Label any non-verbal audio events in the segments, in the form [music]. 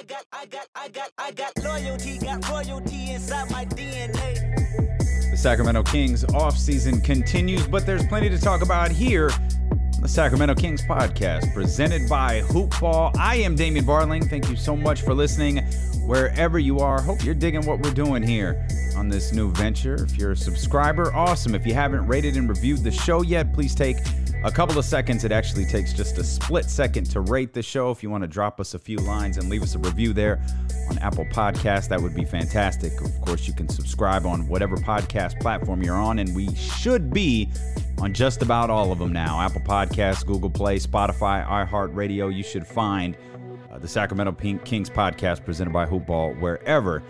I got, I got, I got, I got loyalty, got royalty inside my DNA. The Sacramento Kings offseason continues, but there's plenty to talk about here on the Sacramento Kings podcast, presented by Hoopball. I am Damien Barling. Thank you so much for listening wherever you are. Hope you're digging what we're doing here on this new venture. If you're a subscriber, awesome. If you haven't rated and reviewed the show yet, please take a couple of seconds. It actually takes just a split second to rate the show. If you want to drop us a few lines and leave us a review there on Apple Podcast, that would be fantastic. Of course, you can subscribe on whatever podcast platform you're on, and we should be on just about all of them now Apple Podcasts, Google Play, Spotify, iHeartRadio. You should find uh, the Sacramento Kings podcast presented by Hoopball wherever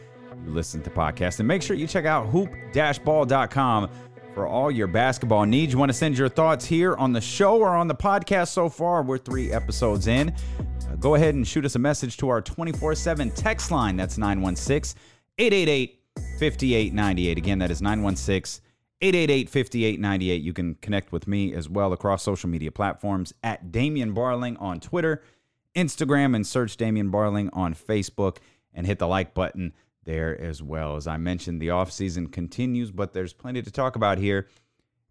you listen to podcasts. And make sure you check out hoop-ball.com for all your basketball needs. You want to send your thoughts here on the show or on the podcast so far? We're three episodes in. Uh, go ahead and shoot us a message to our 24 7 text line. That's 916 888 5898. Again, that is 916 888 5898. You can connect with me as well across social media platforms at Damien Barling on Twitter, Instagram, and search Damien Barling on Facebook and hit the like button there as well. As I mentioned, the offseason continues, but there's plenty to talk about here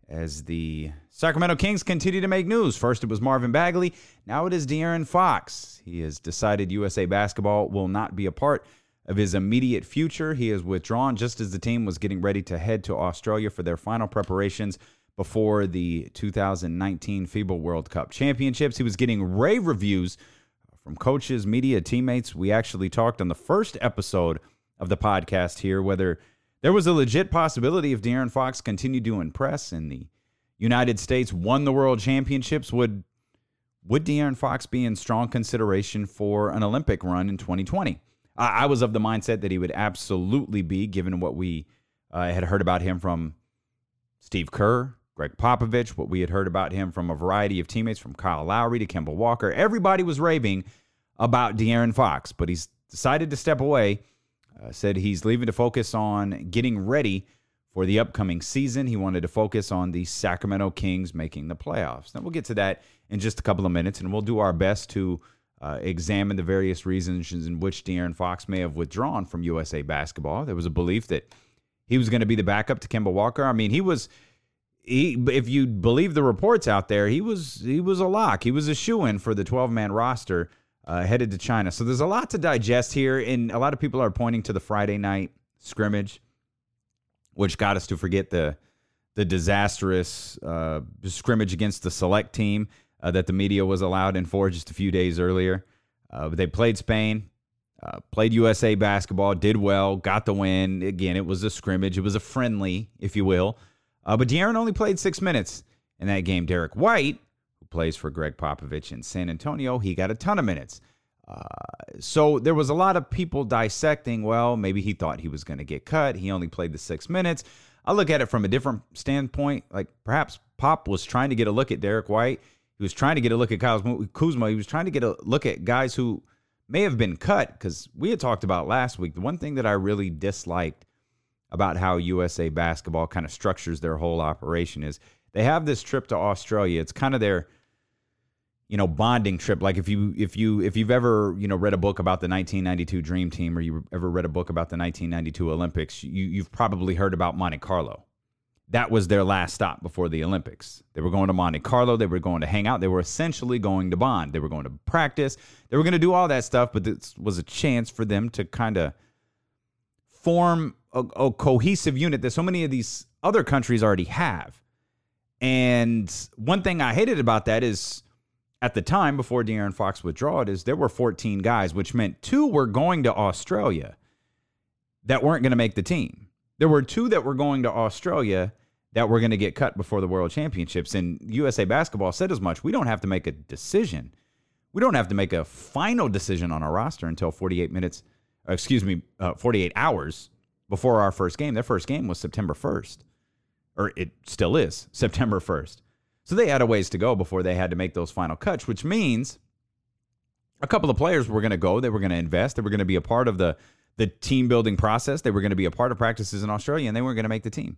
as the Sacramento Kings continue to make news. First, it was Marvin Bagley. Now it is De'Aaron Fox. He has decided USA Basketball will not be a part of his immediate future. He has withdrawn just as the team was getting ready to head to Australia for their final preparations before the 2019 FIBA World Cup Championships. He was getting rave reviews from coaches, media, teammates. We actually talked on the first episode of the podcast here whether there was a legit possibility if De'Aaron Fox continued to impress and the United States won the world championships, would would De'Aaron Fox be in strong consideration for an Olympic run in 2020? I, I was of the mindset that he would absolutely be, given what we uh, had heard about him from Steve Kerr, Gregg Popovich, what we had heard about him from a variety of teammates, from Kyle Lowry to Kemba Walker. Everybody was raving about De'Aaron Fox, but he's decided to step away uh, said he's leaving to focus on getting ready for the upcoming season. He wanted to focus on the Sacramento Kings making the playoffs. Now, we'll get to that in just a couple of minutes, and we'll do our best to uh, examine the various reasons in which De'Aaron Fox may have withdrawn from USA basketball. There was a belief that he was going to be the backup to Kemba Walker. I mean, he was. He, if you believe the reports out there, he was he was a lock. He was a shoe in for the 12 man roster uh, headed to China. So there's a lot to digest here, and a lot of people are pointing to the Friday night scrimmage, which got us to forget the the disastrous uh, scrimmage against the select team uh, that the media was allowed in for just a few days earlier. Uh, they played Spain, uh, played USA basketball, did well, got the win. Again, it was a scrimmage, it was a friendly, if you will. Uh, but De'Aaron only played six minutes in that game. Derrick White plays for Gregg Popovich in San Antonio. He got a ton of minutes. Uh, so there was a lot of people dissecting, well, maybe he thought he was going to get cut. He only played the six minutes. I look at it from a different standpoint. Like perhaps Pop was trying to get a look at Derrick White. He was trying to get a look at Kyle Kuzma. He was trying to get a look at guys who may have been cut because we had talked about last week. The one thing that I really disliked about how USA basketball kind of structures their whole operation is they have this trip to Australia. It's kind of their you know bonding trip. Like if you if you if you've ever you know read a book about the 1992 dream team or you ever read a book about the 1992 olympics you you've probably heard about monte carlo. That was their last stop before the olympics. They were going to monte carlo. They were going to hang out. They were essentially going to bond. They were going to practice. They were going to do all that stuff but this was a chance for them to kind of form a, a cohesive unit that so many of these other countries already have. And one thing i hated about that is at the time before De'Aaron Fox withdrew is there were 14 guys, which meant two were going to Australia that weren't going to make the team. There were two that were going to Australia that were going to get cut before the World Championships. And USA Basketball said as much. We don't have to make a decision. We don't have to make a final decision on our roster until 48 minutes, uh, excuse me, uh, 48 hours before our first game. Their first game was September 1st, or it still is September 1st. So they had a ways to go before they had to make those final cuts, which means a couple of players were going to go. They were going to invest. They were going to be a part of the the team building process. They were going to be a part of practices in Australia, and they weren't going to make the team.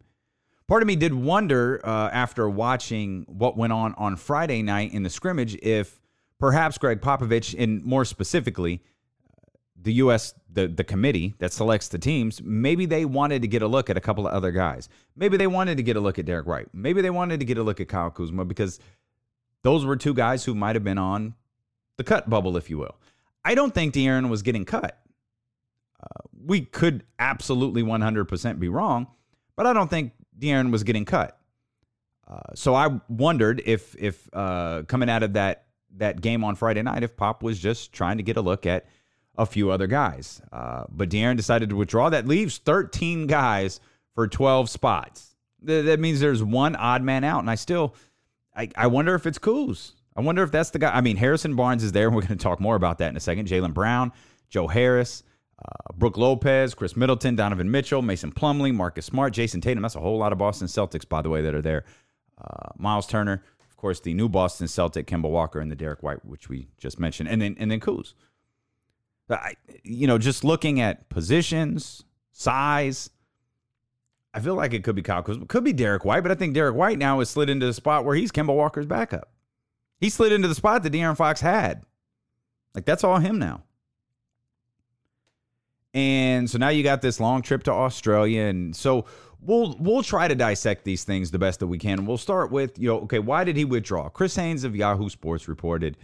Part of me did wonder uh, after watching what went on on Friday night in the scrimmage if perhaps Gregg Popovich, and more specifically, the U.S. the the committee that selects the teams, maybe they wanted to get a look at a couple of other guys. Maybe they wanted to get a look at Derrick White. Maybe they wanted to get a look at Kyle Kuzma because those were two guys who might have been on the cut bubble, if you will. I don't think De'Aaron was getting cut. Uh, we could absolutely 100% be wrong, but I don't think De'Aaron was getting cut. Uh, so I wondered if if uh, coming out of that that game on Friday night, if Pop was just trying to get a look at a few other guys. Uh, but De'Aaron decided to withdraw. That leaves 13 guys for 12 spots. Th- that means there's one odd man out, and I still I, I wonder if it's Kuz. I wonder if that's the guy. I mean, Harrison Barnes is there. We're going to talk more about that in a second. Jaylen Brown, Joe Harris, uh, Brook Lopez, Khris Middleton, Donovan Mitchell, Mason Plumlee, Marcus Smart, Jayson Tatum. That's a whole lot of Boston Celtics, by the way, that are there. Uh, Myles Turner, of course, the new Boston Celtic, Kemba Walker, and the Derrick White, which we just mentioned, and then and then Kuz. I, you know, just looking at positions, size, I feel like it could be Kyle Kuzma, could be Derrick White, but I think Derrick White now has slid into the spot where he's Kemba Walker's backup. He slid into the spot that De'Aaron Fox had. Like that's all him now. And so now you got this long trip to Australia, and so we'll we'll try to dissect these things the best that we can. We'll start with you know okay, why did he withdraw? Chris Haynes of Yahoo Sports reported,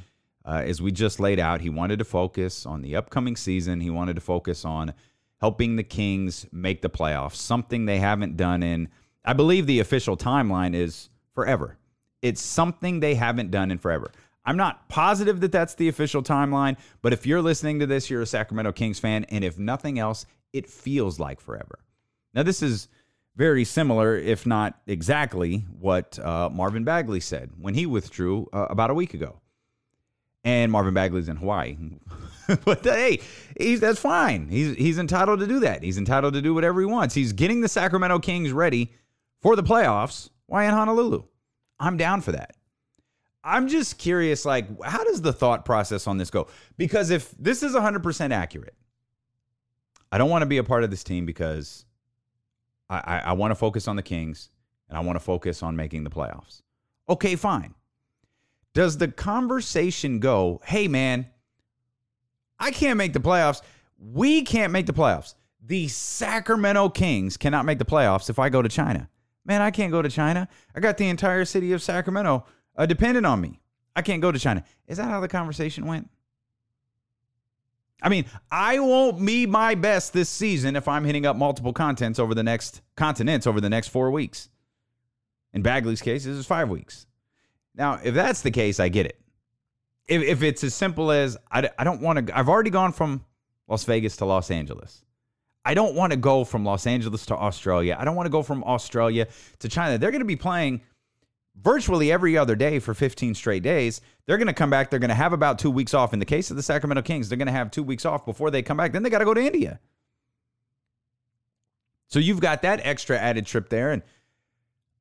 uh, as we just laid out, he wanted to focus on the upcoming season. He wanted to focus on helping the Kings make the playoffs, something they haven't done in. I believe the official timeline is forever. It's something they haven't done in forever. I'm not positive that that's the official timeline, but if you're listening to this, you're a Sacramento Kings fan, and if nothing else, it feels like forever. Now, this is very similar, if not exactly, what uh, Marvin Bagley said when he withdrew uh, about a week ago. And Marvin Bagley's in Hawaii. [laughs] but hey, he's, that's fine. He's, he's entitled to do that. He's entitled to do whatever he wants. He's getting the Sacramento Kings ready for the playoffs. Why in Honolulu? I'm down for that. I'm just curious, like, how does the thought process on this go? Because if this is 100% accurate, I don't want to be a part of this team because I, I, I want to focus on the Kings and I want to focus on making the playoffs. Okay, fine. Does the conversation go, hey, man, I can't make the playoffs. We can't make the playoffs. The Sacramento Kings cannot make the playoffs if I go to China. Man, I can't go to China. I got the entire city of Sacramento uh, dependent on me. I can't go to China. Is that how the conversation went? I mean, I won't be my best this season if I'm hitting up multiple contents over the next continents over the next four weeks. In Bagley's case, this is five weeks. Now, if that's the case, I get it. If, if it's as simple as I, I don't want to, I've already gone from Las Vegas to Los Angeles. I don't want to go from Los Angeles to Australia. I don't want to go from Australia to China. They're going to be playing virtually every other day for 15 straight days. They're going to come back. They're going to have about two weeks off. In the case of the Sacramento Kings, they're going to have two weeks off before they come back. Then they got to go to India. So you've got that extra added trip there. And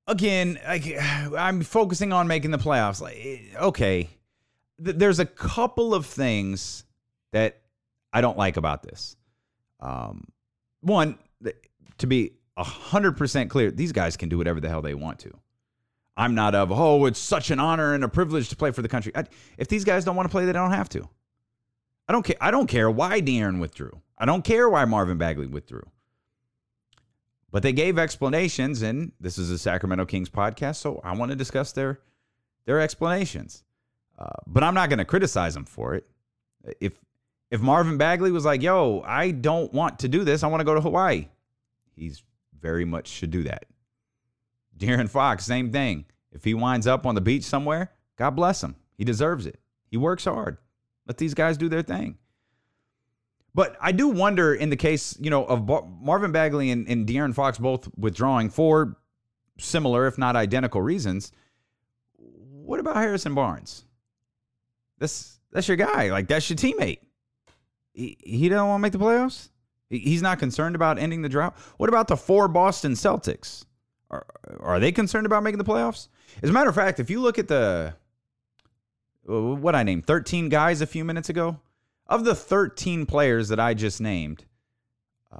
again, I'm focusing on making the playoffs. Like, okay, there's a couple of things that I don't like about this. Um, one, to be 100% clear, these guys can do whatever the hell they want to. I'm not of, oh, it's such an honor and a privilege to play for the country. I, if these guys don't want to play, they don't have to. I don't care. I don't care why De'Aaron withdrew. I don't care why Marvin Bagley withdrew. But they gave explanations, and this is a Sacramento Kings podcast, so I want to discuss their their explanations. Uh, but I'm not going to criticize them for it. If if Marvin Bagley was like, "Yo, I don't want to do this. I want to go to Hawaii," he's very much should do that. De'Aaron Fox, same thing. If he winds up on the beach somewhere, God bless him. He deserves it. He works hard. Let these guys do their thing. But I do wonder in the case, you know, of Marvin Bagley and, and De'Aaron Fox both withdrawing for similar, if not identical reasons. What about Harrison Barnes? That's that's your guy. Like that's your teammate. He, he don't want to make the playoffs. He's not concerned about ending the drought. What about the four Boston Celtics? Are, are they concerned about making the playoffs? As a matter of fact, if you look at the what I named 13 guys a few minutes ago, of the 13 players that I just named uh,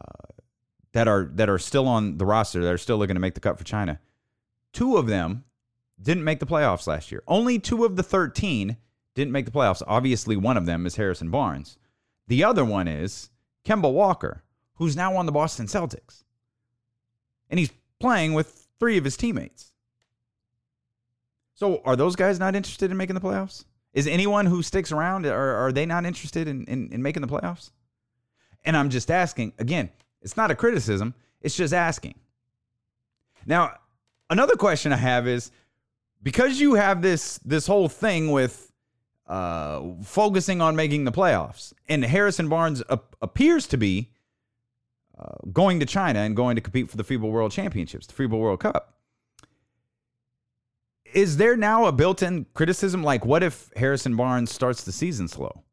that are that are still on the roster that are still looking to make the cut for China, two of them didn't make the playoffs last year. Only two of the 13 didn't make the playoffs. Obviously, one of them is Harrison Barnes. The other one is Kemba Walker, who's now on the Boston Celtics. And he's playing with three of his teammates. So are those guys not interested in making the playoffs? Is anyone who sticks around, are, are they not interested in, in, in making the playoffs? And I'm just asking, again, it's not a criticism, it's just asking. Now, another question I have is because you have this this whole thing with uh, focusing on making the playoffs, and Harrison Barnes appears to be uh, going to China and going to compete for the FIBA World Championships, the FIBA World Cup is there now a built-in criticism like what if Harrison Barnes starts the season slow?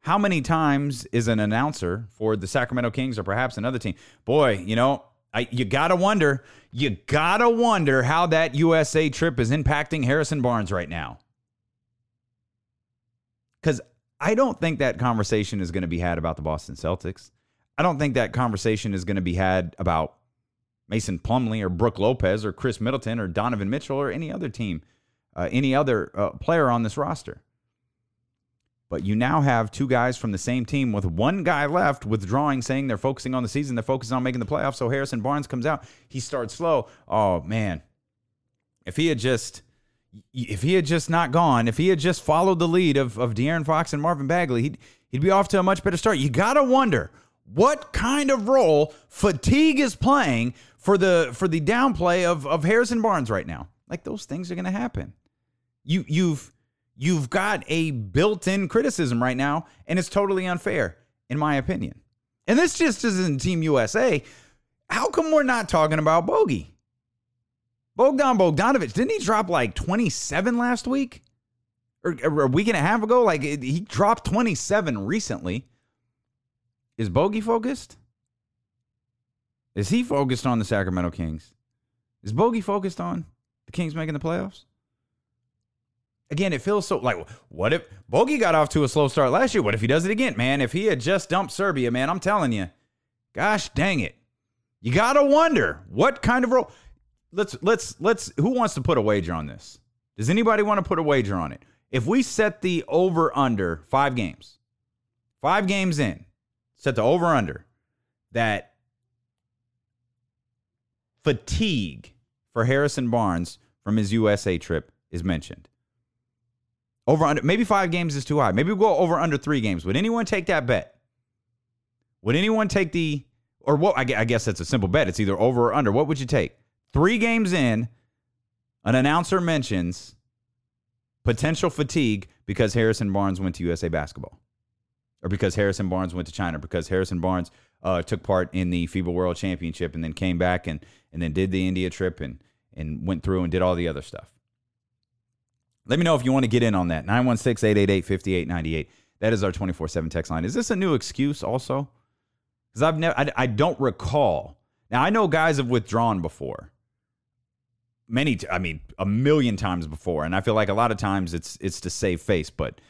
How many times is an announcer for the Sacramento Kings or perhaps another team? Boy, you know, I, you gotta wonder, you gotta wonder how that USA trip is impacting Harrison Barnes right now. Because I don't think that conversation is going to be had about the Boston Celtics. I don't think that conversation is going to be had about Mason Plumlee or Brook Lopez or Khris Middleton or Donovan Mitchell or any other team, uh, any other uh, player on this roster. But you now have two guys from the same team with one guy left withdrawing, saying they're focusing on the season, they're focusing on making the playoffs. So Harrison Barnes comes out, he starts slow. Oh man, if he had just, if he had just not gone, if he had just followed the lead of of De'Aaron Fox and Marvin Bagley, he'd he'd be off to a much better start. You gotta wonder what kind of role fatigue is playing for the for the downplay of of Harrison Barnes right now. Like those things are going to happen. You you've you've got a built-in criticism right now and it's totally unfair in my opinion. And this just isn't Team USA. How come we're not talking about Bogey? Bogdan Bogdanovic, didn't he drop like 27 last week? Or a week and a half ago? Like he dropped 27 recently. Is Bogey focused? Is he focused on the Sacramento Kings? Is Bogey focused on the Kings making the playoffs? Again, it feels so like what if Bogey got off to a slow start last year? What if he does it again, man? If he had just dumped Serbia, man, I'm telling you, gosh dang it. You gotta wonder what kind of role. Let's let's let's who wants to put a wager on this? Does anybody want to put a wager on it? If we set the over under five games, five games in, set the over under that fatigue for Harrison Barnes from his USA trip is mentioned. Over under maybe five games is too high. Maybe we'll go over under three games. Would anyone take that bet? Would anyone take the or what? I guess that's a simple bet. It's either over or under. What would you take? Three games in, an announcer mentions potential fatigue because Harrison Barnes went to USA basketball, or because Harrison Barnes went to China, because Harrison Barnes uh, took part in the FIBA World Championship and then came back and and then did the India trip and and went through and did all the other stuff. Let me know if you want to get in on that. 916-888-5898. That is our 24/7 text line. Is this a new excuse also? Cuz I've never I, I don't recall. Now I know guys have withdrawn before. Many I mean a million times before and I feel like a lot of times it's it's to save face, but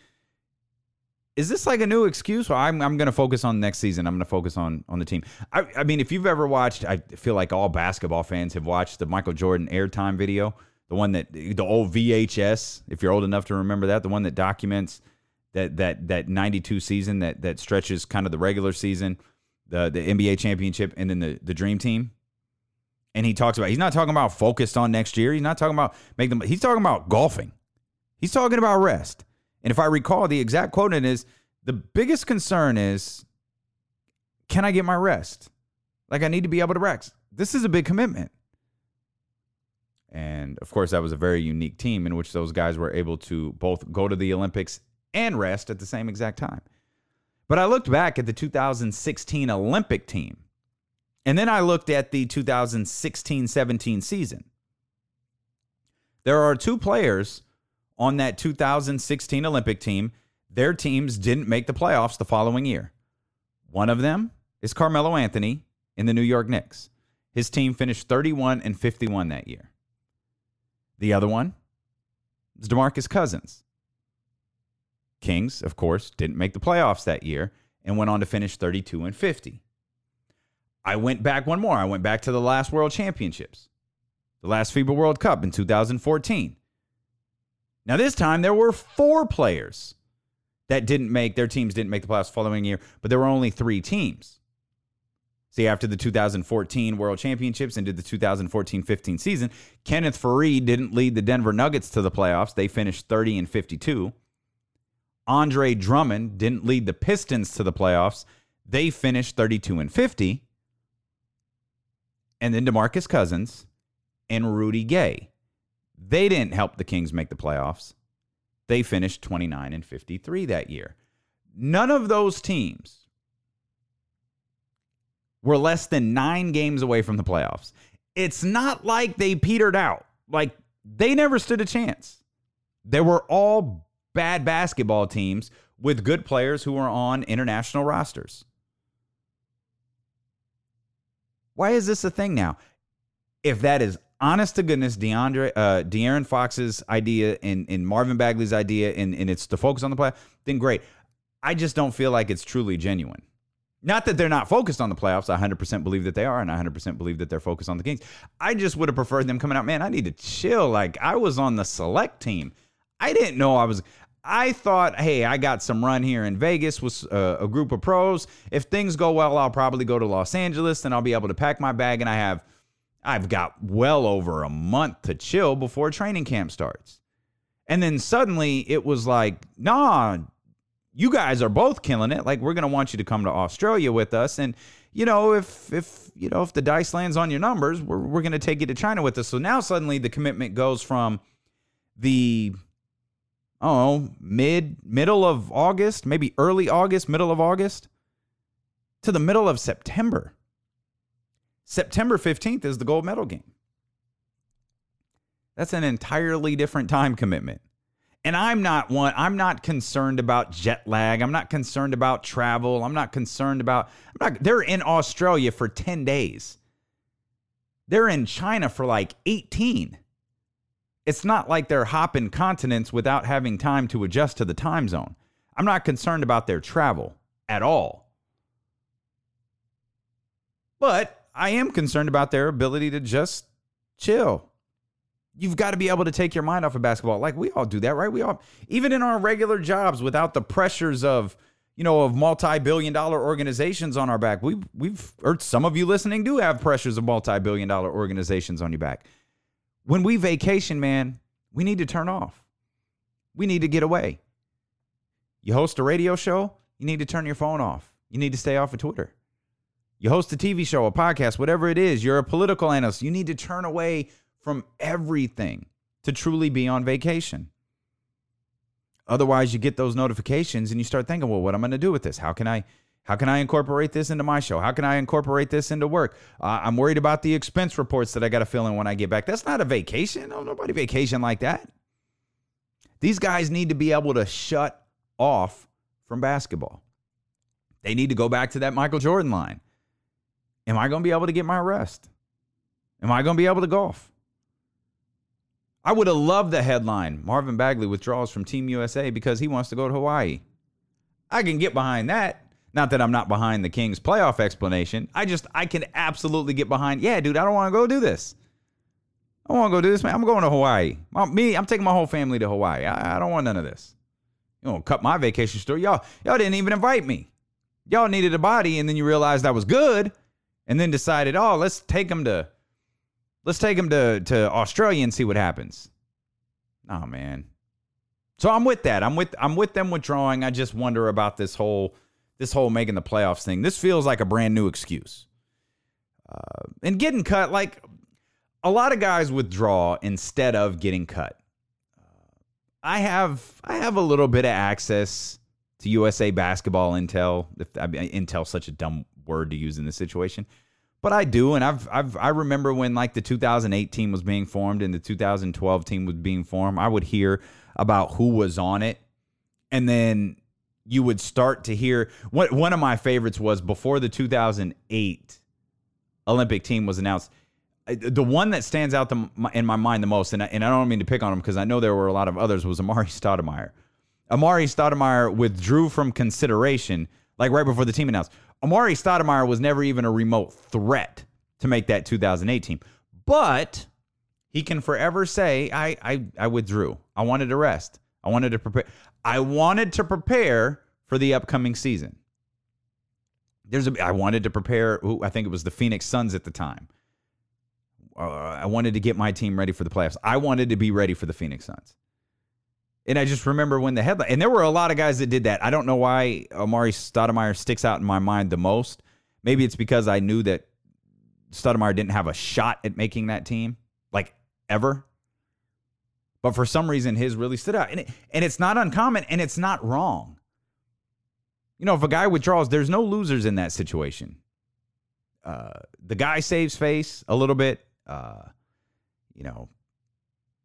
is this like a new excuse? Well, I'm, I'm going to focus on next season. I'm going to focus on on the team. I, I mean, if you've ever watched, I feel like all basketball fans have watched the Michael Jordan airtime video, the one that the old VHS. If you're old enough to remember that, the one that documents that that that 92 season that that stretches kind of the regular season, the the NBA championship, and then the the Dream Team. And he talks about he's not talking about focused on next year. He's not talking about make them. He's talking about golfing. He's talking about rest. And if I recall, the exact quote in is the biggest concern is can I get my rest? Like I need to be able to rest. This is a big commitment. And of course, that was a very unique team in which those guys were able to both go to the Olympics and rest at the same exact time. But I looked back at the 2016 Olympic team, and then I looked at the 2016 17 season. There are two players on that 2016 Olympic team, their teams didn't make the playoffs the following year. One of them is Carmelo Anthony in the New York Knicks. His team finished 31 and 51 that year. The other one is DeMarcus Cousins. Kings, of course, didn't make the playoffs that year and went on to finish 32 and 50. I went back one more. I went back to the last World Championships, the last FIBA World Cup in 2014. Now, this time there were four players that didn't make their teams didn't make the playoffs the following year, but there were only three teams. See, after the 2014 World Championships and did the 2014-15 season, Kenneth Faried didn't lead the Denver Nuggets to the playoffs. They finished 30 and 52. Andre Drummond didn't lead the Pistons to the playoffs. They finished 32 and 50. And then DeMarcus Cousins and Rudy Gay. They didn't help the Kings make the playoffs. They finished 29 and 53 that year. None of those teams were less than nine games away from the playoffs. It's not like they petered out. Like they never stood a chance. They were all bad basketball teams with good players who were on international rosters. Why is this a thing now? If that is honest to goodness DeAndre uh De'Aaron Fox's idea and, and Marvin Bagley's idea and, and it's to focus on the play, then great. I just don't feel like it's truly genuine. Not that they're not focused on the playoffs. I 100% believe that they are, and I 100% believe that they're focused on the Kings. I just would have preferred them coming out. Man, I need to chill. Like I was on the select team. I didn't know I was. I thought, hey, I got some run here in Vegas with uh, a group of pros. If things go well, I'll probably go to Los Angeles, and I'll be able to pack my bag, and I have I've got well over a month to chill before training camp starts. And then suddenly it was like, nah, you guys are both killing it. Like we're gonna want you to come to Australia with us. And you know, if if you know if the dice lands on your numbers, we're we're gonna take you to China with us. So now suddenly the commitment goes from the oh mid middle of August, maybe early August, middle of August, to the middle of September. September 15th is the gold medal game. That's an entirely different time commitment. And I'm not one, I'm not concerned about jet lag. I'm not concerned about travel. I'm not concerned about, I'm not, they're in Australia for 10 days. They're in China for like 18. It's not like they're hopping continents without having time to adjust to the time zone. I'm not concerned about their travel at all. But I am concerned about their ability to just chill. You've got to be able to take your mind off of basketball. Like we all do that, right? We all, even in our regular jobs, without the pressures of, you know, of multi-billion dollar organizations on our back. We've, we've, or some of you listening do have pressures of multi-billion dollar organizations on your back. When we vacation, man, we need to turn off. We need to get away. You host a radio show, you need to turn your phone off. You need to stay off of Twitter. You host a TV show, a podcast, whatever it is, you're a political analyst. You need to turn away from everything to truly be on vacation. Otherwise, you get those notifications and you start thinking, well, what am I going to do with this? How can I how can I incorporate this into my show? How can I incorporate this into work? Uh, I'm worried about the expense reports that I got to fill in when I get back. That's not a vacation. No, nobody vacation like that. These guys need to be able to shut off from basketball. They need to go back to that Michael Jordan line. Am I going to be able to get my rest? Am I going to be able to golf? I would have loved the headline Marvin Bagley withdraws from Team USA because he wants to go to Hawaii. I can get behind that. Not that I'm not behind the Kings playoff explanation. I just, I can absolutely get behind, yeah, dude, I don't want to go do this. I want to go do this, man. I'm going to Hawaii. Me, I'm taking my whole family to Hawaii. I, I don't want none of this. You know, cut my vacation story. Y'all, y'all didn't even invite me. Y'all needed a body, and then you realized I was good, and then decided, oh, let's take him to let's take him to to Australia and see what happens. Oh man. So I'm with that. I'm with I'm with them withdrawing. I just wonder about this whole this whole making the playoffs thing. This feels like a brand new excuse. Uh, and getting cut, like a lot of guys withdraw instead of getting cut. Uh, I have I have a little bit of access to USA basketball intel. If I mean, intel such a dumb word to use in this situation. But I do, and I've I've I remember when like the 2008 team was being formed and the 2012 team was being formed. I would hear about who was on it, and then you would start to hear. What one of my favorites was before the 2008 Olympic team was announced. The one that stands out in my mind the most, and I, and I don't mean to pick on him because I know there were a lot of others, was Amar'e [laughs] Stoudemire. Amar'e Stoudemire withdrew from consideration like right before the team announced. Amar'e Stoudemire was never even a remote threat to make that 2008 team. But he can forever say, I, I, I withdrew. I wanted to rest. I wanted to prepare. I wanted to prepare for the upcoming season. There's a I wanted to prepare. I think it was the Phoenix Suns at the time. Uh, I wanted to get my team ready for the playoffs. I wanted to be ready for the Phoenix Suns. And I just remember when the headline, and there were a lot of guys that did that. I don't know why Amar'e Stoudemire sticks out in my mind the most. Maybe it's because I knew that Stoudemire didn't have a shot at making that team, like ever. But for some reason, his really stood out. And, it, and it's not uncommon and it's not wrong. You know, if a guy withdraws, there's no losers in that situation. Uh, the guy saves face a little bit. Uh, you know,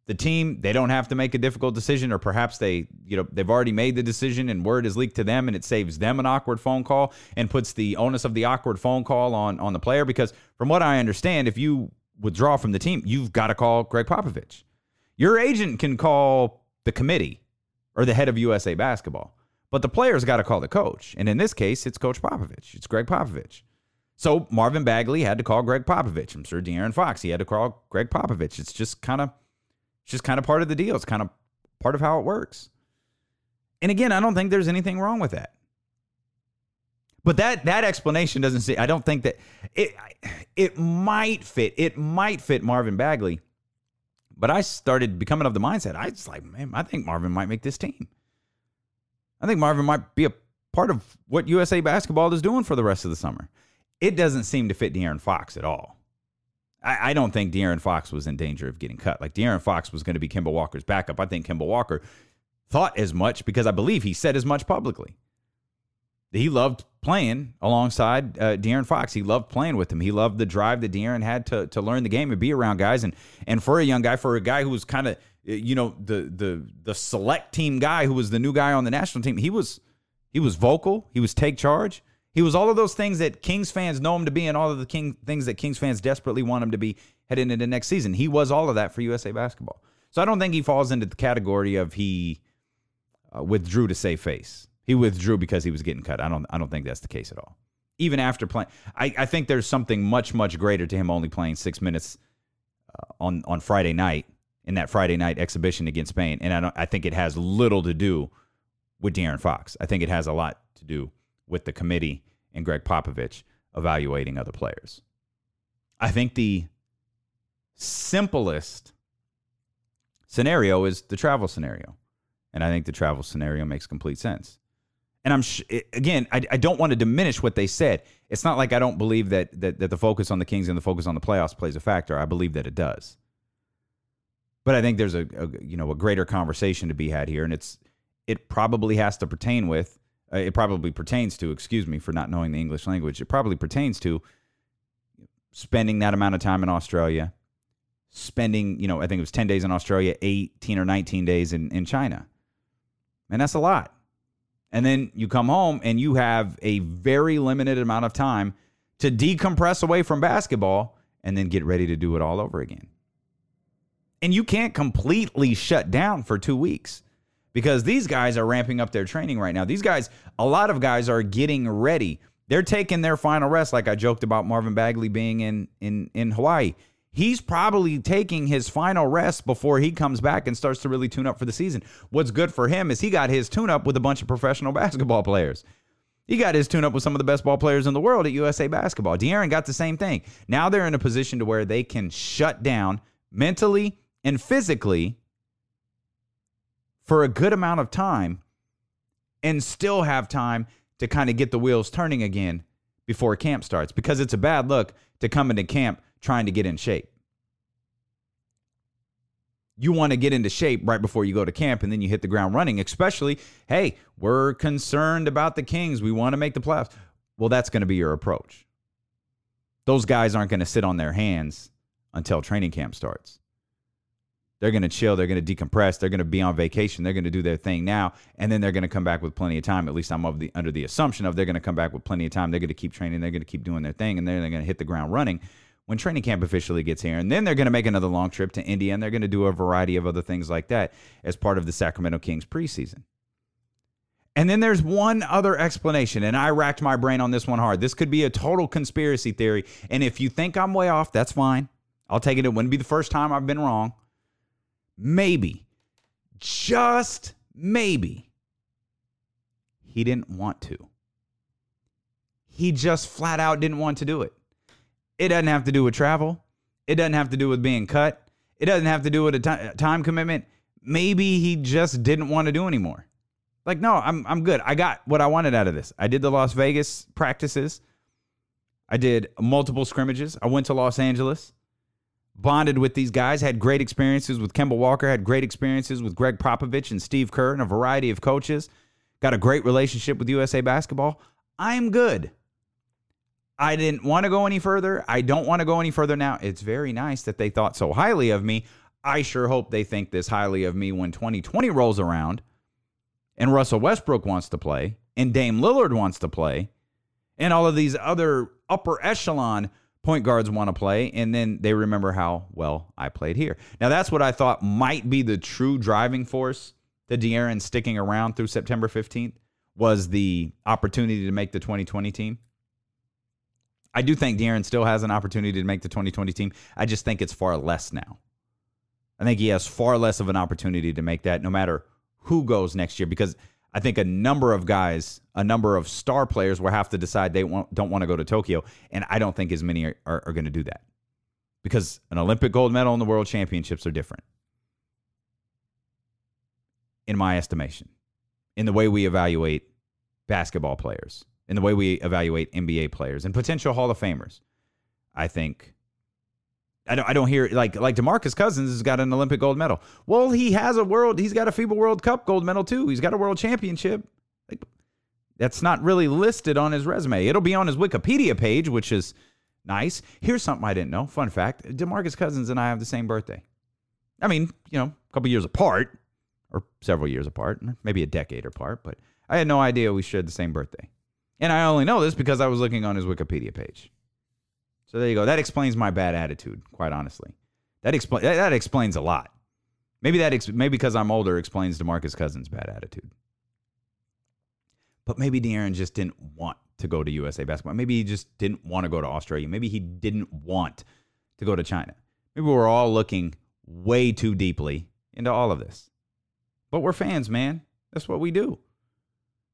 the team they don't have to make a difficult decision, or perhaps they, you know, they've already made the decision and word is leaked to them, and it saves them an awkward phone call and puts the onus of the awkward phone call on on the player. Because from what I understand, if you withdraw from the team, you've got to call Gregg Popovich. Your agent can call the committee or the head of USA Basketball. But the player's got to call the coach. And in this case, it's Coach Popovich. It's Gregg Popovich. So Marvin Bagley had to call Gregg Popovich. I'm sure De'Aaron Fox, he had to call Gregg Popovich. It's just kind of it's just kind of part of the deal. It's kind of part of how it works. And again, I don't think there's anything wrong with that. But that that explanation doesn't say I don't think that it it might fit. It might fit Marvin Bagley. But I started becoming of the mindset. I was like, man, I think Marvin might make this team. I think Marvin might be a part of what USA basketball is doing for the rest of the summer. It doesn't seem to fit De'Aaron Fox at all. I, I don't think De'Aaron Fox was in danger of getting cut. Like De'Aaron Fox was going to be Kemba Walker's backup. I think Kemba Walker thought as much because I believe he said as much publicly. He loved playing alongside uh, De'Aaron Fox. He loved playing with him. He loved the drive that De'Aaron had to to learn the game and be around guys. And and for a young guy, for a guy who was kind of you know the the the select team guy who was the new guy on the national team. He was he was vocal. He was take charge. He was all of those things that Kings fans know him to be, and all of the King things that Kings fans desperately want him to be heading into next season. He was all of that for USA basketball. So I don't think he falls into the category of he uh, withdrew to save face. He withdrew because he was getting cut. I don't I don't think that's the case at all. Even after playing, I, I think there's something much much greater to him only playing six minutes uh, on on Friday night in that Friday night exhibition against Spain. And I don't I think it has little to do with De'Aaron Fox. I think it has a lot to do with the committee and Gregg Popovich evaluating other players. I think the simplest scenario is the travel scenario. And I think the travel scenario makes complete sense. And I'm sh- again, I, I don't want to diminish what they said. It's not like I don't believe that, that that the focus on the Kings and the focus on the playoffs plays a factor. I believe that it does. But I think there's a, a, you know a greater conversation to be had here, and it's it probably has to pertain with uh, it probably pertains to excuse me for not knowing the English language. It probably pertains to spending that amount of time in Australia, spending you know I think it was ten days in Australia, eighteen or nineteen days in in China, and that's a lot. And then you come home and you have a very limited amount of time to decompress away from basketball and then get ready to do it all over again. And you can't completely shut down for two weeks because these guys are ramping up their training right now. These guys, a lot of guys are getting ready. They're taking their final rest, like I joked about Marvin Bagley being in in in Hawaii. He's probably taking his final rest before he comes back and starts to really tune up for the season. What's good for him is he got his tune up with a bunch of professional [laughs] basketball players. He got his tune up with some of the best ball players in the world at USA Basketball. De'Aaron got the same thing. Now they're in a position to where they can shut down mentally and physically for a good amount of time and still have time to kind of get the wheels turning again before camp starts because it's a bad look to come into camp trying to get in shape. You want to get into shape right before you go to camp and then you hit the ground running, especially, hey, we're concerned about the Kings. We want to make the playoffs. Well, that's going to be your approach. Those guys aren't going to sit on their hands until training camp starts. They're going to chill. They're going to decompress. They're going to be on vacation. They're going to do their thing now, and then they're going to come back with plenty of time. At least I'm of the under the assumption of they're going to come back with plenty of time. They're going to keep training. They're going to keep doing their thing, and then they're going to hit the ground running when training camp officially gets here. And then they're going to make another long trip to India, and they're going to do a variety of other things like that as part of the Sacramento Kings preseason. And then there's one other explanation, and I racked my brain on this one hard. This could be a total conspiracy theory, and if you think I'm way off, that's fine. I'll take it. It wouldn't be the first time I've been wrong maybe, just maybe, he didn't want to. He just flat out didn't want to do it. It doesn't have to do with travel. It doesn't have to do with being cut. It doesn't have to do with a time commitment. Maybe he just didn't want to do anymore. Like, no, I'm I'm good. I got what I wanted out of this. I did the Las Vegas practices. I did multiple scrimmages. I went to Los Angeles, bonded with these guys, had great experiences with Kemba Walker, had great experiences with Gregg Popovich and Steve Kerr and a variety of coaches. Got a great relationship with USA Basketball. I'm good. I didn't want to go any further. I don't want to go any further now. It's very nice that they thought so highly of me. I sure hope they think this highly of me when 2020 rolls around and Russell Westbrook wants to play and Dame Lillard wants to play and all of these other upper echelon point guards want to play and then they remember how well I played here. Now that's what I thought might be the true driving force to De'Aaron sticking around through September 15th was the opportunity to make the 2020 team. I do think De'Aaron still has an opportunity to make the 2020 team. I just think it's far less now. I think he has far less of an opportunity to make that no matter who goes next year because I think a number of guys, a number of star players will have to decide they don't want to go to Tokyo. And I don't think as many are, are, are going to do that because an Olympic gold medal and the world championships are different, in my estimation, in the way we evaluate basketball players in the way we evaluate NBA players and potential Hall of Famers. I think I don't I don't hear like like DeMarcus Cousins has got an Olympic gold medal. Well, he has a world he's got a FIBA World Cup gold medal too. He's got a world championship. Like, that's not really listed on his resume. It'll be on his Wikipedia page, which is nice. Here's something I didn't know. Fun fact: DeMarcus Cousins and I have the same birthday. I mean, you know, a couple years apart, or several years apart, maybe a decade apart, but I had no idea we shared the same birthday. And I only know this because I was looking on his Wikipedia page. So there you go. That explains my bad attitude, quite honestly. That, expl- that, that explains a lot. Maybe that ex- maybe because I'm older explains DeMarcus Cousins' bad attitude. But maybe De'Aaron just didn't want to go to USA basketball. Maybe he just didn't want to go to Australia. Maybe he didn't want to go to China. Maybe we're all looking way too deeply into all of this. But we're fans, man. That's what we do.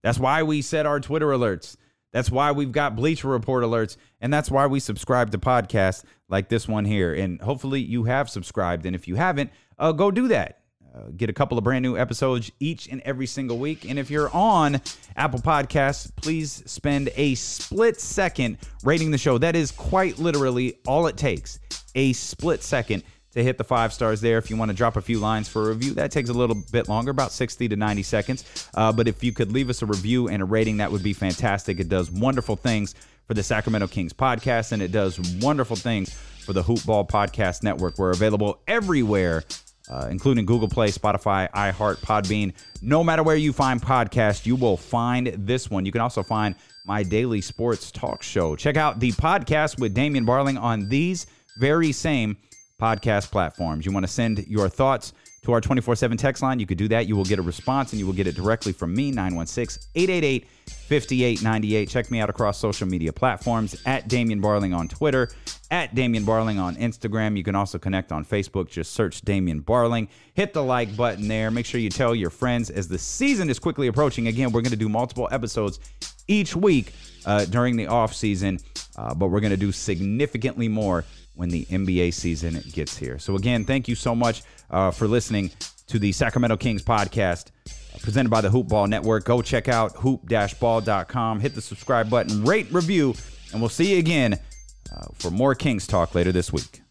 That's why we set our Twitter alerts. That's why we've got Bleacher Report alerts. And that's why we subscribe to podcasts like this one here. And hopefully you have subscribed. And if you haven't, uh, go do that. Uh, get a couple of brand new episodes each and every single week. And if you're on Apple Podcasts, please spend a split second rating the show. That is quite literally all it takes a split second to hit the five stars there. If you want to drop a few lines for a review, that takes a little bit longer, about 60 to 90 seconds. Uh, but if you could leave us a review and a rating, that would be fantastic. It does wonderful things for the Sacramento Kings podcast, and it does wonderful things for the Hoop Ball Podcast Network. We're available everywhere. Uh, including Google Play, Spotify, iHeart, Podbean. No matter where you find podcasts, you will find this one. You can also find my daily sports talk show. Check out the podcast with Damien Barling on these very same podcast platforms. You want to send your thoughts to our 24 7 text line, you could do that. You will get a response and you will get it directly from me, 916 888 5898. Check me out across social media platforms at Damien Barling on Twitter, at Damien Barling on Instagram. You can also connect on Facebook. Just search Damien Barling. Hit the like button there. Make sure you tell your friends as the season is quickly approaching. Again, we're going to do multiple episodes each week uh, during the off season, uh, but we're going to do significantly more when the NBA season gets here. So, again, thank you so much uh, for listening to the Sacramento Kings podcast uh, presented by the Hoop Ball Network. Go check out hoop-ball.com, hit the subscribe button, rate, review, and we'll see you again uh, for more Kings talk later this week.